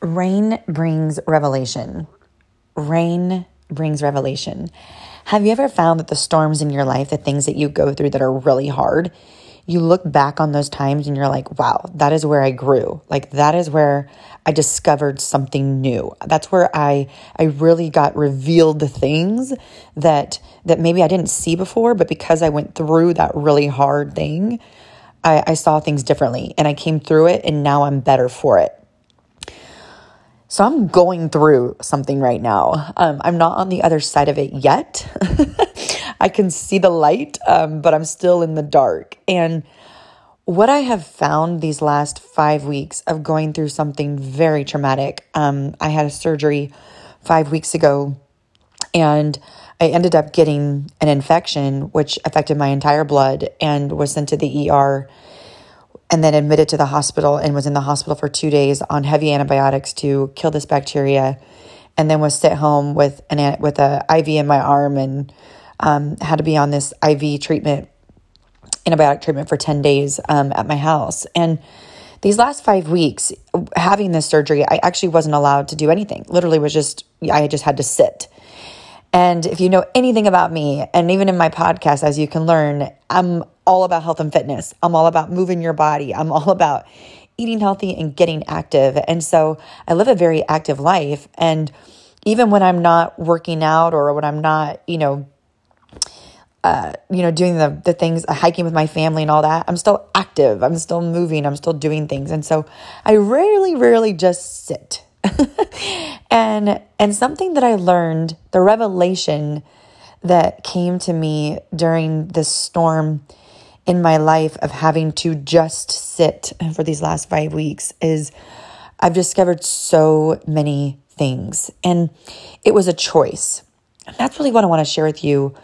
Rain brings revelation. Rain brings revelation. Have you ever found that the storms in your life, the things that you go through that are really hard, you look back on those times and you're like, wow, that is where I grew. Like that is where I discovered something new. That's where I I really got revealed the things that that maybe I didn't see before, but because I went through that really hard thing, I, I saw things differently and I came through it and now I'm better for it. So I'm going through something right now. Um, I'm not on the other side of it yet. I can see the light, um, but I'm still in the dark. And what I have found these last five weeks of going through something very traumatic, um, I had a surgery five weeks ago and I ended up getting an infection, which affected my entire blood and was sent to the ER and then admitted to the hospital and was in the hospital for two days on heavy antibiotics to kill this bacteria, and then was sent home with an with a IV in my arm and um, had to be on this IV treatment, antibiotic treatment for ten days um, at my house. And these last five weeks, having this surgery, I actually wasn't allowed to do anything. Literally, was just I just had to sit. And if you know anything about me, and even in my podcast, as you can learn, I'm all about health and fitness. I'm all about moving your body. I'm all about eating healthy and getting active. And so I live a very active life. And even when I'm not working out or when I'm not, you know, uh, you know, doing the the things, uh, hiking with my family and all that, I'm still active. I'm still moving. I'm still doing things, and so I rarely, rarely just sit. and and something that I learned, the revelation that came to me during this storm in my life of having to just sit for these last five weeks is I've discovered so many things. And it was a choice. And that's really what I want to share with you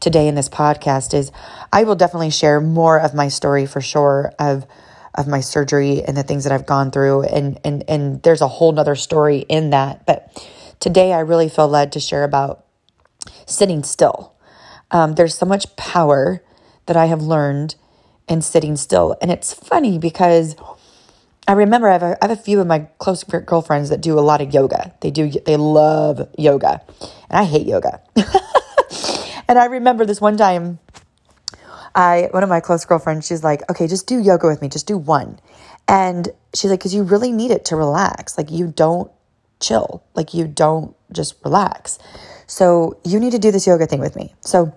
today in this podcast is I will definitely share more of my story for sure of of my surgery and the things that I've gone through and and and there's a whole nother story in that. But today I really feel led to share about sitting still. Um, there's so much power that I have learned in sitting still. And it's funny because I remember I have, a, I have a few of my close girlfriends that do a lot of yoga. They do, they love yoga. And I hate yoga. and I remember this one time, I, one of my close girlfriends, she's like, okay, just do yoga with me, just do one. And she's like, because you really need it to relax. Like, you don't chill, like, you don't just relax. So, you need to do this yoga thing with me. So,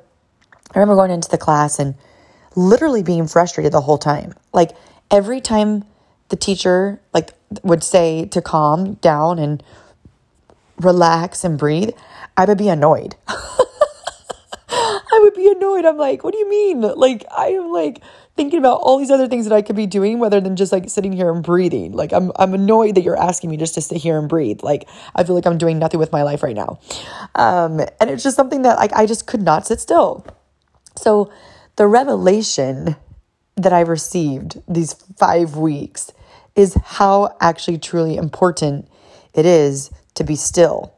I remember going into the class and literally being frustrated the whole time. Like every time the teacher like would say to calm down and relax and breathe, I would be annoyed. I would be annoyed. I'm like, what do you mean? Like I am like thinking about all these other things that I could be doing rather than just like sitting here and breathing. Like I'm I'm annoyed that you're asking me just to sit here and breathe. Like I feel like I'm doing nothing with my life right now. Um and it's just something that like I just could not sit still. So the revelation that I received these five weeks is how actually truly important it is to be still.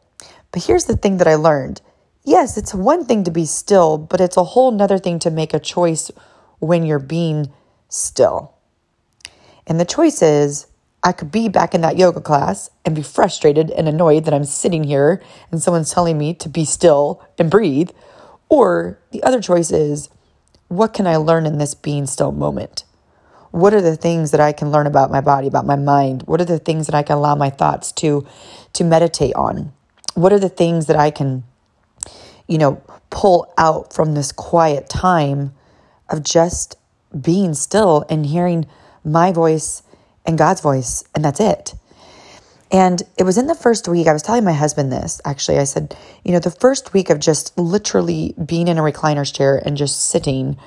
But here's the thing that I learned. Yes, it's one thing to be still, but it's a whole nother thing to make a choice when you're being still. And the choice is I could be back in that yoga class and be frustrated and annoyed that I'm sitting here and someone's telling me to be still and breathe. Or the other choice is what can I learn in this being still moment? What are the things that I can learn about my body, about my mind? What are the things that I can allow my thoughts to to meditate on? What are the things that I can you know, pull out from this quiet time of just being still and hearing my voice and God's voice and that's it. And it was in the first week, I was telling my husband this actually. I said, you know, the first week of just literally being in a recliner's chair and just sitting,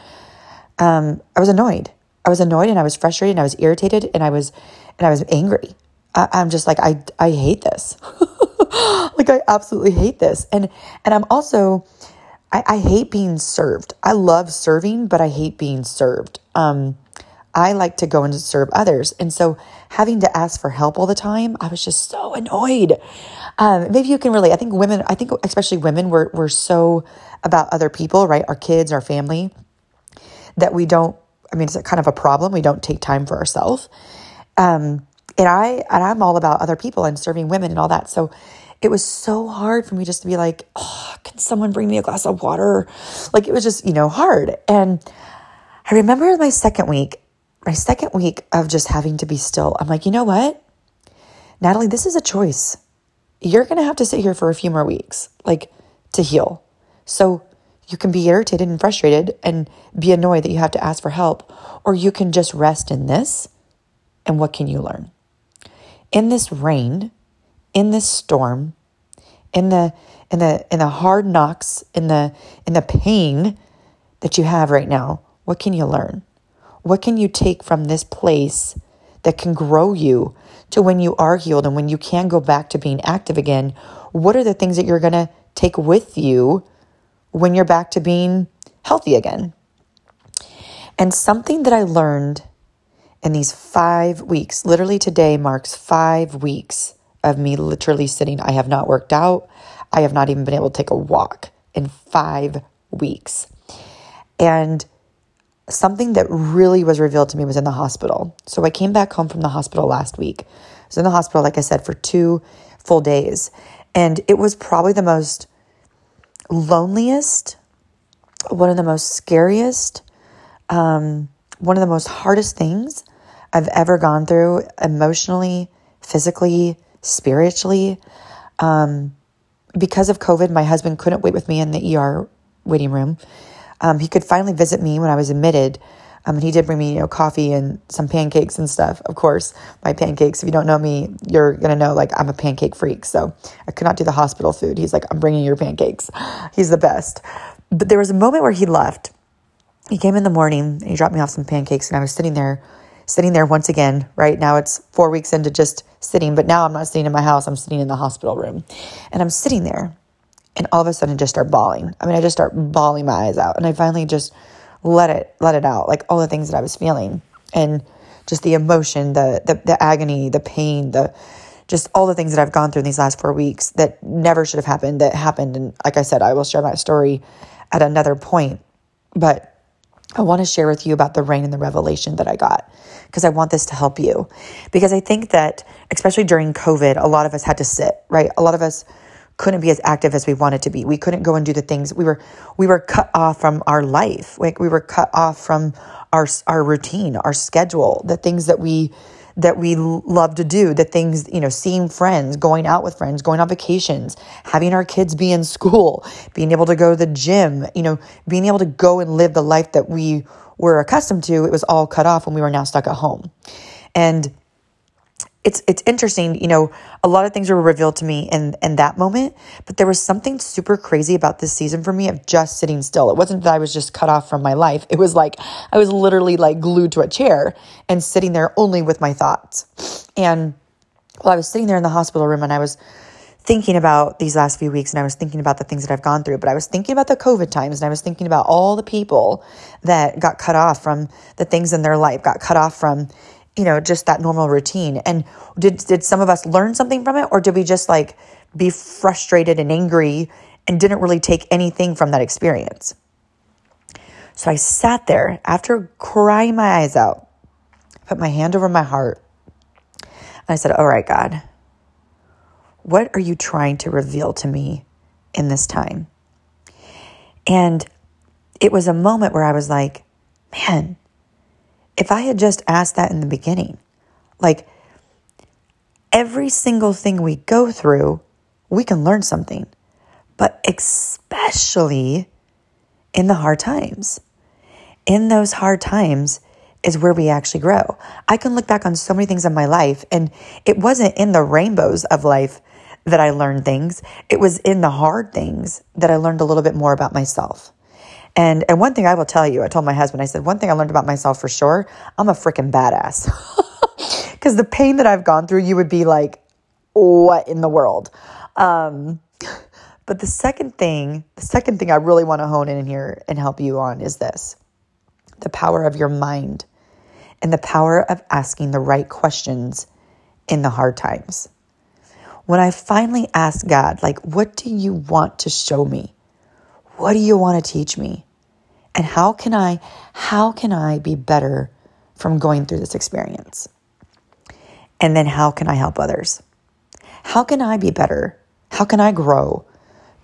um, I was annoyed. I was annoyed and I was frustrated and I was irritated and I was and I was angry. I, I'm just like, I I hate this. like I absolutely hate this. And and I'm also I, I hate being served. I love serving, but I hate being served. Um I like to go and serve others. And so having to ask for help all the time, I was just so annoyed. Um, maybe you can really, I think women, I think especially women, we're, we're so about other people, right? Our kids, our family, that we don't, I mean, it's kind of a problem. We don't take time for ourselves. Um, and I and I'm all about other people and serving women and all that. So it was so hard for me just to be like, oh, can someone bring me a glass of water? Like it was just, you know, hard. And I remember my second week, my second week of just having to be still. I'm like, you know what? Natalie, this is a choice. You're going to have to sit here for a few more weeks, like to heal. So you can be irritated and frustrated and be annoyed that you have to ask for help, or you can just rest in this. And what can you learn? In this rain, in this storm, in the in the in the hard knocks, in the in the pain that you have right now, what can you learn? What can you take from this place that can grow you to when you are healed and when you can go back to being active again? What are the things that you're going to take with you when you're back to being healthy again? And something that I learned in these five weeks, literally today marks five weeks of me literally sitting. I have not worked out. I have not even been able to take a walk in five weeks. And something that really was revealed to me was in the hospital. So I came back home from the hospital last week. I was in the hospital, like I said, for two full days. And it was probably the most loneliest, one of the most scariest, um, one of the most hardest things I've ever gone through emotionally, physically, spiritually. Um, because of COVID, my husband couldn't wait with me in the ER waiting room. Um, he could finally visit me when I was admitted. Um, and he did bring me, you know, coffee and some pancakes and stuff. Of course, my pancakes. If you don't know me, you're gonna know like I'm a pancake freak. So I could not do the hospital food. He's like, I'm bringing your pancakes. He's the best. But there was a moment where he left. He came in the morning and he dropped me off some pancakes, and I was sitting there sitting there once again, right? Now it's four weeks into just sitting, but now I'm not sitting in my house, I'm sitting in the hospital room. And I'm sitting there, and all of a sudden just start bawling. I mean, I just start bawling my eyes out. And I finally just let it let it out, like all the things that I was feeling. And just the emotion, the the, the agony, the pain, the just all the things that I've gone through in these last four weeks that never should have happened, that happened. And like I said, I will share my story at another point. But I want to share with you about the rain and the revelation that I got because I want this to help you. Because I think that, especially during COVID, a lot of us had to sit, right? A lot of us couldn't be as active as we wanted to be. We couldn't go and do the things we were we were cut off from our life. Like we were cut off from our our routine, our schedule, the things that we that we love to do, the things, you know, seeing friends, going out with friends, going on vacations, having our kids be in school, being able to go to the gym, you know, being able to go and live the life that we were accustomed to, it was all cut off when we were now stuck at home. And it's it's interesting, you know, a lot of things were revealed to me in in that moment, but there was something super crazy about this season for me of just sitting still. It wasn't that I was just cut off from my life. It was like I was literally like glued to a chair and sitting there only with my thoughts. And while I was sitting there in the hospital room and I was thinking about these last few weeks and I was thinking about the things that I've gone through, but I was thinking about the COVID times and I was thinking about all the people that got cut off from the things in their life, got cut off from you know, just that normal routine. And did did some of us learn something from it or did we just like be frustrated and angry and didn't really take anything from that experience? So I sat there after crying my eyes out, put my hand over my heart, and I said, All right, God, what are you trying to reveal to me in this time? And it was a moment where I was like, Man, if I had just asked that in the beginning, like every single thing we go through, we can learn something, but especially in the hard times. In those hard times is where we actually grow. I can look back on so many things in my life, and it wasn't in the rainbows of life that I learned things, it was in the hard things that I learned a little bit more about myself. And and one thing I will tell you, I told my husband, I said, one thing I learned about myself for sure, I'm a freaking badass. Because the pain that I've gone through, you would be like, what in the world? Um, but the second thing, the second thing I really want to hone in here and help you on is this the power of your mind and the power of asking the right questions in the hard times. When I finally asked God, like, what do you want to show me? What do you want to teach me? And how can I how can I be better from going through this experience? And then how can I help others? How can I be better? How can I grow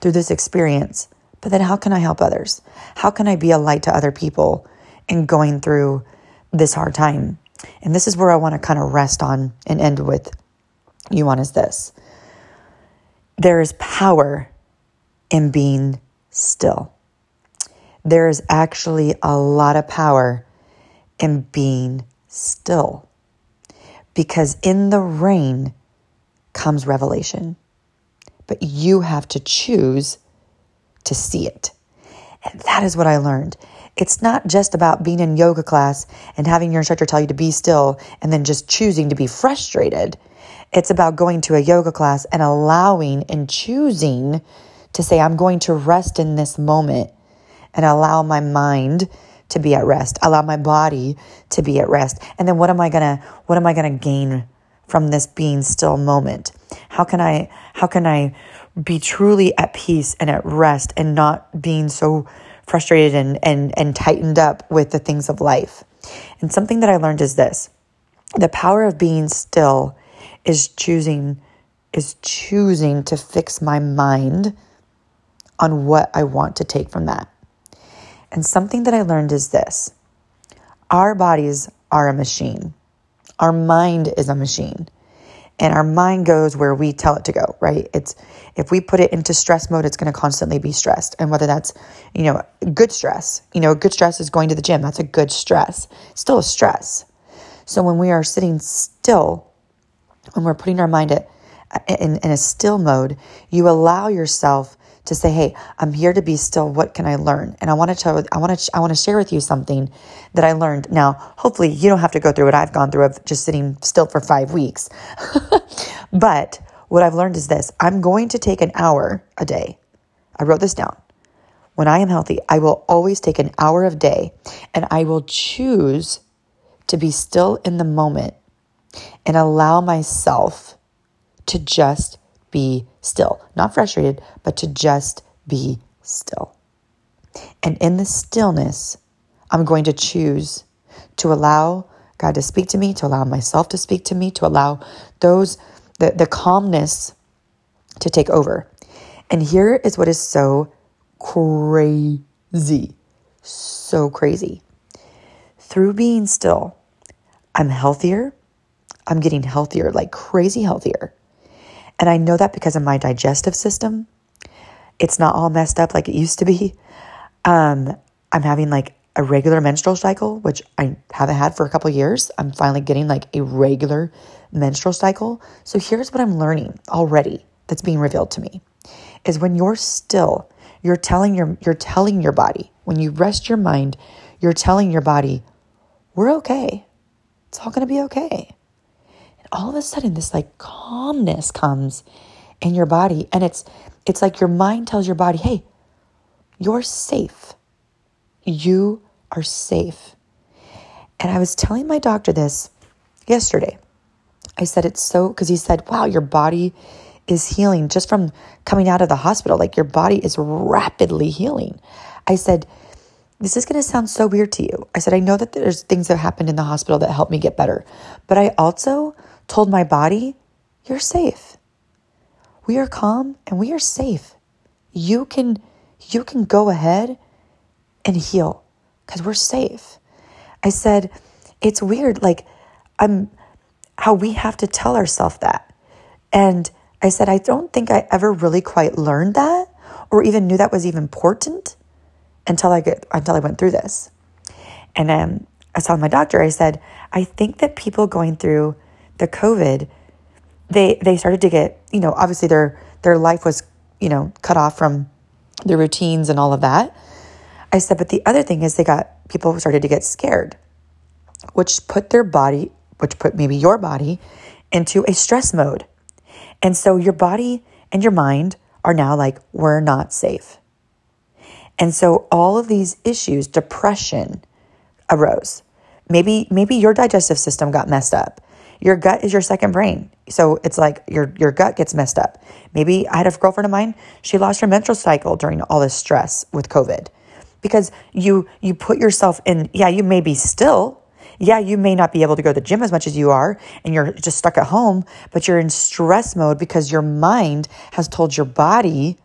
through this experience? But then how can I help others? How can I be a light to other people in going through this hard time? And this is where I want to kind of rest on and end with you on is this. There is power in being still. There is actually a lot of power in being still. Because in the rain comes revelation. But you have to choose to see it. And that is what I learned. It's not just about being in yoga class and having your instructor tell you to be still and then just choosing to be frustrated. It's about going to a yoga class and allowing and choosing to say, I'm going to rest in this moment and allow my mind to be at rest, allow my body to be at rest. And then what am I going to what am I going to gain from this being still moment? How can I how can I be truly at peace and at rest and not being so frustrated and and and tightened up with the things of life? And something that I learned is this. The power of being still is choosing is choosing to fix my mind on what I want to take from that. And something that I learned is this our bodies are a machine, our mind is a machine. And our mind goes where we tell it to go, right? It's if we put it into stress mode, it's going to constantly be stressed. And whether that's, you know, good stress, you know, good stress is going to the gym. That's a good stress. Still a stress. So when we are sitting still, when we're putting our mind at, in, in a still mode, you allow yourself to say, "Hey, I'm here to be still. What can I learn?" And I want to tell, I want to, I want to share with you something that I learned. Now, hopefully, you don't have to go through what I've gone through of just sitting still for five weeks. but what I've learned is this: I'm going to take an hour a day. I wrote this down. When I am healthy, I will always take an hour of day, and I will choose to be still in the moment and allow myself to just be still. Not frustrated, but to just be still. And in the stillness, I'm going to choose to allow God to speak to me, to allow myself to speak to me, to allow those, the, the calmness to take over. And here is what is so crazy. So crazy. Through being still, I'm healthier. I'm getting healthier, like crazy healthier. And I know that because of my digestive system. It's not all messed up like it used to be. Um, I'm having like a regular menstrual cycle, which I haven't had for a couple years. I'm finally getting like a regular menstrual cycle. So here's what I'm learning already that's being revealed to me is when you're still, you're telling your you're telling your body, when you rest your mind, you're telling your body, we're okay. It's all going to be okay all of a sudden this like calmness comes in your body and it's it's like your mind tells your body, "Hey, you're safe. You are safe." And I was telling my doctor this yesterday. I said it's so cuz he said, "Wow, your body is healing just from coming out of the hospital. Like your body is rapidly healing." I said, this is going to sound so weird to you. I said, I know that there's things that happened in the hospital that helped me get better, but I also told my body, You're safe. We are calm and we are safe. You can you can go ahead and heal because we're safe. I said, it's weird, like I'm how we have to tell ourselves that. And I said, I don't think I ever really quite learned that or even knew that was even important until I get until I went through this. And I saw my doctor, I said, I think that people going through the COVID, they they started to get, you know, obviously their their life was, you know, cut off from their routines and all of that. I said, but the other thing is they got people started to get scared, which put their body, which put maybe your body into a stress mode. And so your body and your mind are now like, we're not safe. And so all of these issues, depression arose. Maybe maybe your digestive system got messed up. Your gut is your second brain. So it's like your your gut gets messed up. Maybe I had a girlfriend of mine, she lost her menstrual cycle during all this stress with COVID. Because you you put yourself in, yeah, you may be still. Yeah, you may not be able to go to the gym as much as you are and you're just stuck at home, but you're in stress mode because your mind has told your body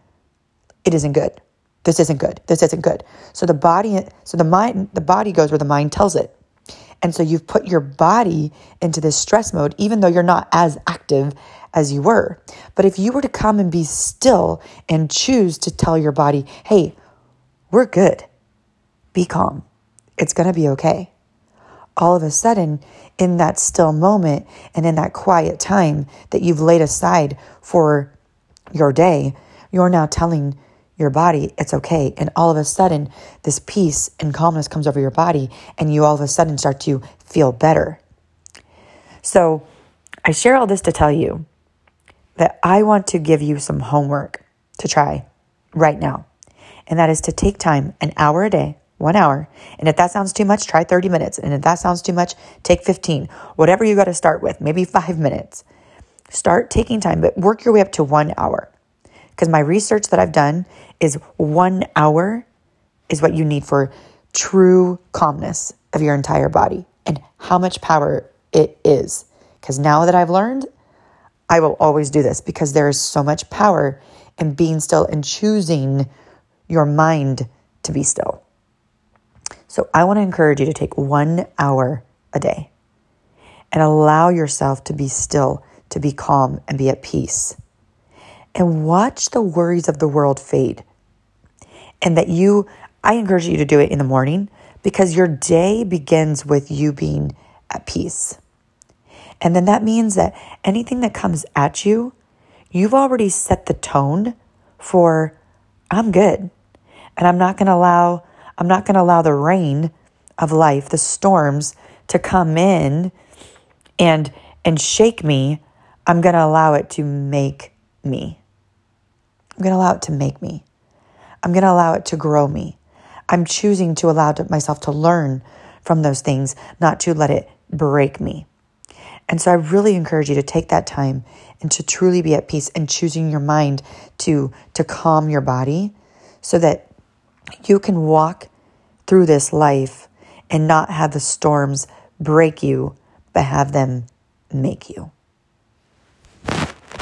it isn't good. This isn't good. This isn't good. So the body so the mind the body goes where the mind tells it. And so you've put your body into this stress mode even though you're not as active as you were. But if you were to come and be still and choose to tell your body, "Hey, we're good. Be calm. It's going to be okay." all of a sudden, in that still moment and in that quiet time that you've laid aside for your day, you're now telling your body it's okay. And all of a sudden, this peace and calmness comes over your body, and you all of a sudden start to feel better. So, I share all this to tell you that I want to give you some homework to try right now. And that is to take time, an hour a day, one hour. And if that sounds too much, try 30 minutes. And if that sounds too much, take 15. Whatever you got to start with, maybe five minutes. Start taking time, but work your way up to one hour. Because my research that I've done is one hour is what you need for true calmness of your entire body and how much power it is. Because now that I've learned, I will always do this because there is so much power in being still and choosing your mind to be still. So I want to encourage you to take one hour a day and allow yourself to be still, to be calm, and be at peace. And watch the worries of the world fade. And that you, I encourage you to do it in the morning because your day begins with you being at peace. And then that means that anything that comes at you, you've already set the tone for, I'm good. And I'm not going to allow I'm not going to allow the rain of life, the storms to come in and and shake me. I'm going to allow it to make me. I'm going to allow it to make me. I'm going to allow it to grow me. I'm choosing to allow myself to learn from those things, not to let it break me. And so I really encourage you to take that time and to truly be at peace and choosing your mind to to calm your body so that you can walk through this life and not have the storms break you, but have them make you.